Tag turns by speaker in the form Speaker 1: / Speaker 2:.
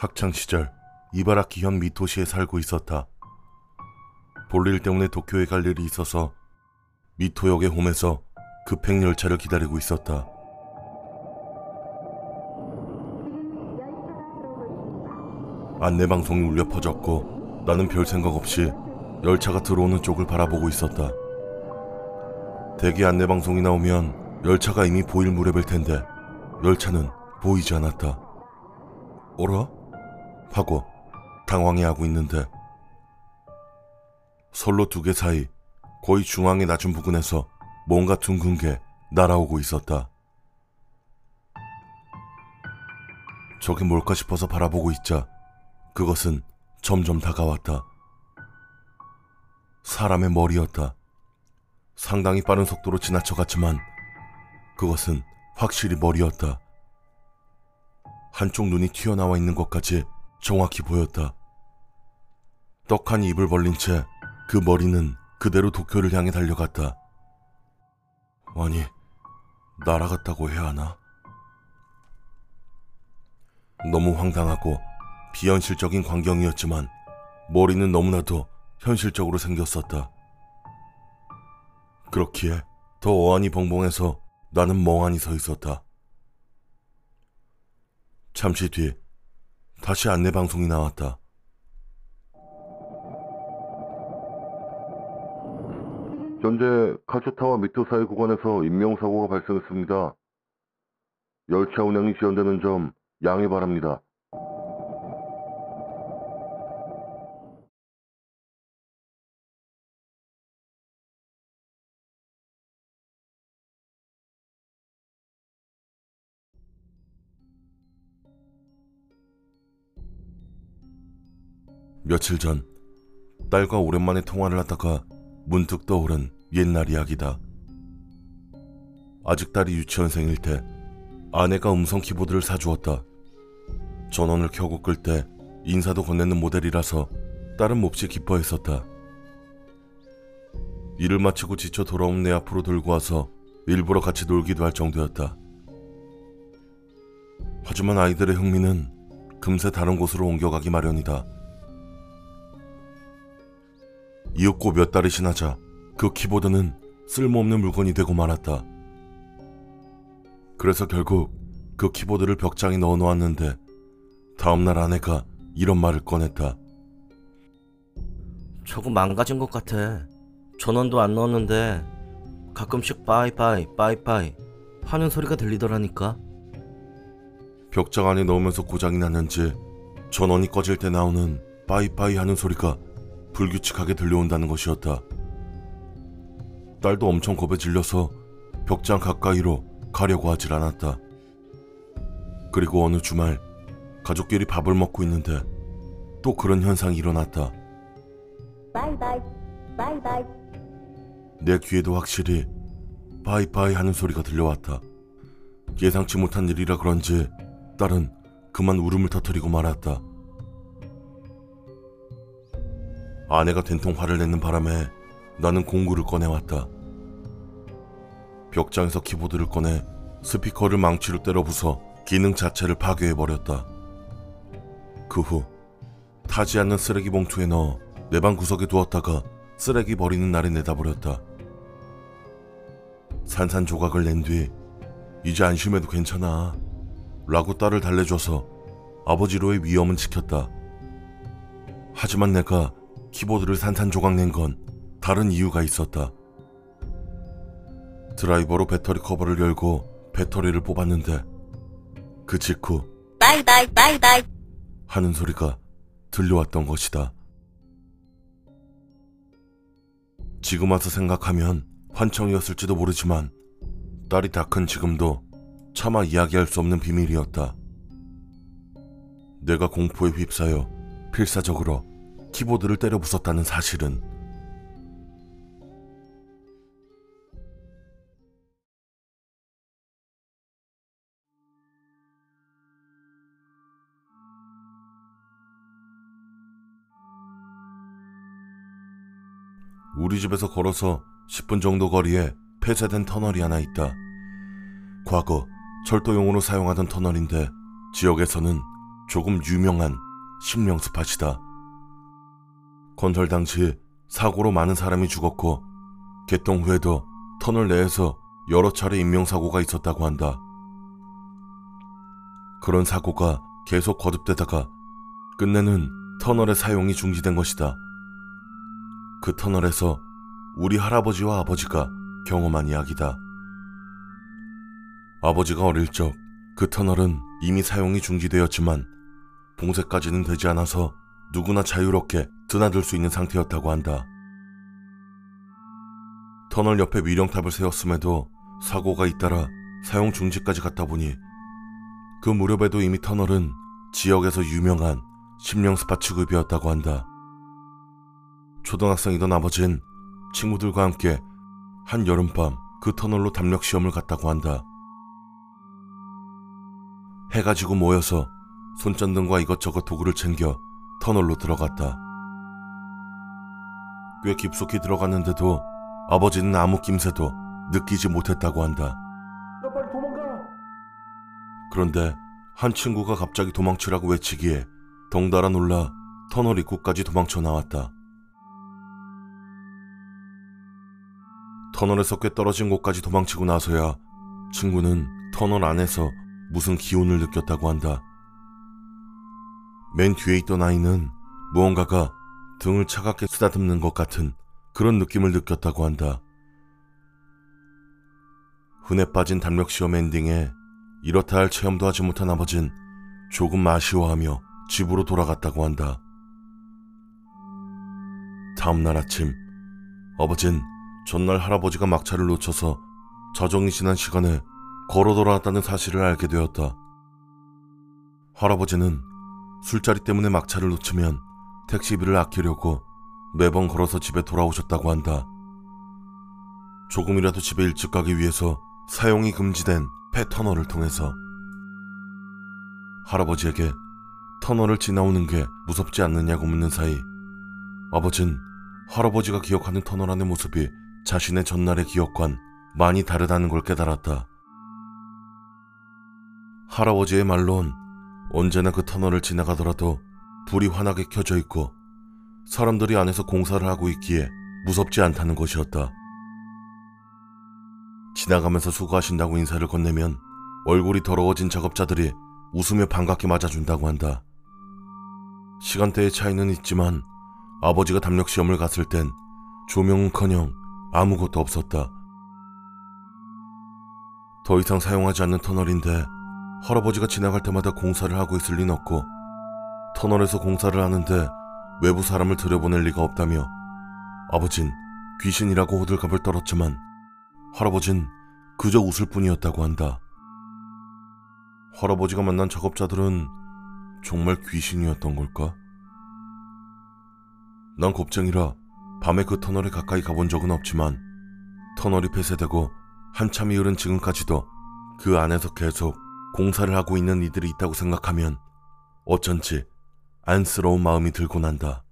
Speaker 1: 학창 시절 이바라키 현 미토시에 살고 있었다. 볼일 때문에 도쿄에 갈 일이 있어서 미토역의 홈에서 급행 열차를 기다리고 있었다. 안내방송이 울려 퍼졌고 나는 별 생각 없이 열차가 들어오는 쪽을 바라보고 있었다. 대기 안내방송이 나오면 열차가 이미 보일 무렵일 텐데 열차는 보이지 않았다. 어라? 하고 당황해하고 있는데 선로 두 개 사이 거의 중앙의 낮은 부근에서 뭔가 둥근 게 날아오고 있었다. 저게 뭘까 싶어서 바라보고 있자 그것은 점점 다가왔다. 사람의 머리였다. 상당히 빠른 속도로 지나쳐갔지만 그것은 확실히 머리였다. 한쪽 눈이 튀어나와 있는 것까지 정확히 보였다. 떡하니 입을 벌린 채 그 머리는 그대로 도쿄를 향해 달려갔다. 아니, 날아갔다고 해야 하나? 너무 황당하고 비현실적인 광경이었지만 머리는 너무나도 현실적으로 생겼었다. 그렇기에 더 어안이 벙벙해서 나는 멍하니 서 있었다. 잠시 뒤 다시 안내 방송이 나왔다.
Speaker 2: 현재 카츠타와 미토 사이 구간에서 인명사고가 발생했습니다. 열차 운행이 지연되는 점 양해 바랍니다.
Speaker 1: 며칠 전 딸과 오랜만에 통화를 하다가 문득 떠오른 옛날 이야기다. 아직 딸이 유치원생일 때 아내가 음성 키보드를 사주었다. 전원을 켜고 끌 때 인사도 건네는 모델이라서 딸은 몹시 기뻐했었다. 일을 마치고 지쳐 돌아온 내 앞으로 들고 와서 일부러 같이 놀기도 할 정도였다. 하지만 아이들의 흥미는 금세 다른 곳으로 옮겨가기 마련이다. 이윽고 몇 달이 지나자 그 키보드는 쓸모없는 물건이 되고 말았다. 그래서 결국 그 키보드를 벽장에 넣어 놓았는데 다음날 아내가 이런 말을 꺼냈다.
Speaker 3: 저거 망가진 것 같아. 전원도 안 넣었는데 가끔씩 빠이빠이 빠이빠이 하는 소리가 들리더라니까.
Speaker 1: 벽장 안에 넣으면서 고장이 났는지 전원이 꺼질 때 나오는 빠이빠이 하는 소리가 불규칙하게 들려온다는 것이었다. 딸도 엄청 겁에 질려서 벽장 가까이로 가려고 하질 않았다. 그리고 어느 주말 가족끼리 밥을 먹고 있는데 또 그런 현상이 일어났다.
Speaker 4: 바이바이 바이바이
Speaker 1: 내 귀에도 확실히 바이바이 하는 소리가 들려왔다. 예상치 못한 일이라 그런지 딸은 그만 울음을 터뜨리고 말았다. 아내가 된통 화를 내는 바람에 나는 공구를 꺼내왔다. 벽장에서 키보드를 꺼내 스피커를 망치로 때려 부숴 기능 자체를 파괴해버렸다. 그 후 타지 않는 쓰레기 봉투에 넣어 내 방 구석에 두었다가 쓰레기 버리는 날에 내다버렸다. 산산조각을 낸 뒤 이제 안심해도 괜찮아 라고 딸을 달래줘서 아버지로의 위엄은 지켰다. 하지만 내가 키보드를 산산조각 낸 건 다른 이유가 있었다. 드라이버로 배터리 커버를 열고 배터리를 뽑았는데 그 직후
Speaker 4: 바이바이 바이바이
Speaker 1: 하는 소리가 들려왔던 것이다. 지금 와서 생각하면 환청이었을지도 모르지만 딸이 다 큰 지금도 차마 이야기할 수 없는 비밀이었다. 내가 공포에 휩싸여 필사적으로 키보드를 때려 부쉈다는 사실은 우리 집에서 걸어서 10분 정도 거리에 폐쇄된 터널이 하나 있다. 과거 철도용으로 사용하던 터널인데 지역에서는 조금 유명한 심령 스팟이다. 건설 당시 사고로 많은 사람이 죽었고 개통 후에도 터널 내에서 여러 차례 인명사고가 있었다고 한다. 그런 사고가 계속 거듭되다가 끝내는 터널의 사용이 중지된 것이다. 그 터널에서 우리 할아버지와 아버지가 경험한 이야기다. 아버지가 어릴 적 그 터널은 이미 사용이 중지되었지만 봉쇄까지는 되지 않아서 누구나 자유롭게 드나들 수 있는 상태였다고 한다. 터널 옆에 위령탑을 세웠음에도 사고가 잇따라 사용 중지까지 갔다 보니 그 무렵에도 이미 터널은 지역에서 유명한 심령 스파 취급이었다고 한다. 초등학생이던 아버진 친구들과 함께 한 여름밤 그 터널로 담력 시험을 갔다고 한다. 해가 지고 모여서 손전등과 이것저것 도구를 챙겨 터널로 들어갔다. 꽤 깊숙이 들어갔는데도 아버지는 아무 낌새도 느끼지 못했다고 한다.
Speaker 2: 야, 빨리 도망가!
Speaker 1: 그런데 한 친구가 갑자기 도망치라고 외치기에 덩달아 놀라 터널 입구까지 도망쳐 나왔다. 터널에서 꽤 떨어진 곳까지 도망치고 나서야 친구는 터널 안에서 무슨 기운을 느꼈다고 한다. 맨 뒤에 있던 아이는 무언가가 등을 차갑게 쓰다듬는 것 같은 그런 느낌을 느꼈다고 한다. 흔해 빠진 담력 시험 엔딩에 이렇다 할 체험도 하지 못한 아버진 조금 아쉬워하며 집으로 돌아갔다고 한다. 다음날 아침, 아버진 전날 할아버지가 막차를 놓쳐서 자정이 지난 시간에 걸어 돌아왔다는 사실을 알게 되었다. 할아버지는 술자리 때문에 막차를 놓치면 택시비를 아끼려고 매번 걸어서 집에 돌아오셨다고 한다. 조금이라도 집에 일찍 가기 위해서 사용이 금지된 폐 터널을 통해서 할아버지에게 터널을 지나오는 게 무섭지 않느냐고 묻는 사이 아버진 할아버지가 기억하는 터널 안의 모습이 자신의 전날의 기억과는 많이 다르다는 걸 깨달았다. 할아버지의 말론 언제나 그 터널을 지나가더라도 불이 환하게 켜져 있고 사람들이 안에서 공사를 하고 있기에 무섭지 않다는 것이었다. 지나가면서 수고하신다고 인사를 건네면 얼굴이 더러워진 작업자들이 웃으며 반갑게 맞아준다고 한다. 시간대의 차이는 있지만 아버지가 담력 시험을 갔을 땐 조명은커녕 아무것도 없었다. 더 이상 사용하지 않는 터널인데 할아버지가 지나갈 때마다 공사를 하고 있을 리는 없고 터널에서 공사를 하는데 외부 사람을 들여보낼 리가 없다며 아버진 귀신이라고 호들갑을 떨었지만 할아버진 그저 웃을 뿐이었다고 한다. 할아버지가 만난 작업자들은 정말 귀신이었던 걸까? 난 겁쟁이라 밤에 그 터널에 가까이 가본 적은 없지만 터널이 폐쇄되고 한참이 흐른 지금까지도 그 안에서 계속 공사를 하고 있는 이들이 있다고 생각하면 어쩐지 안쓰러운 마음이 들곤 한다.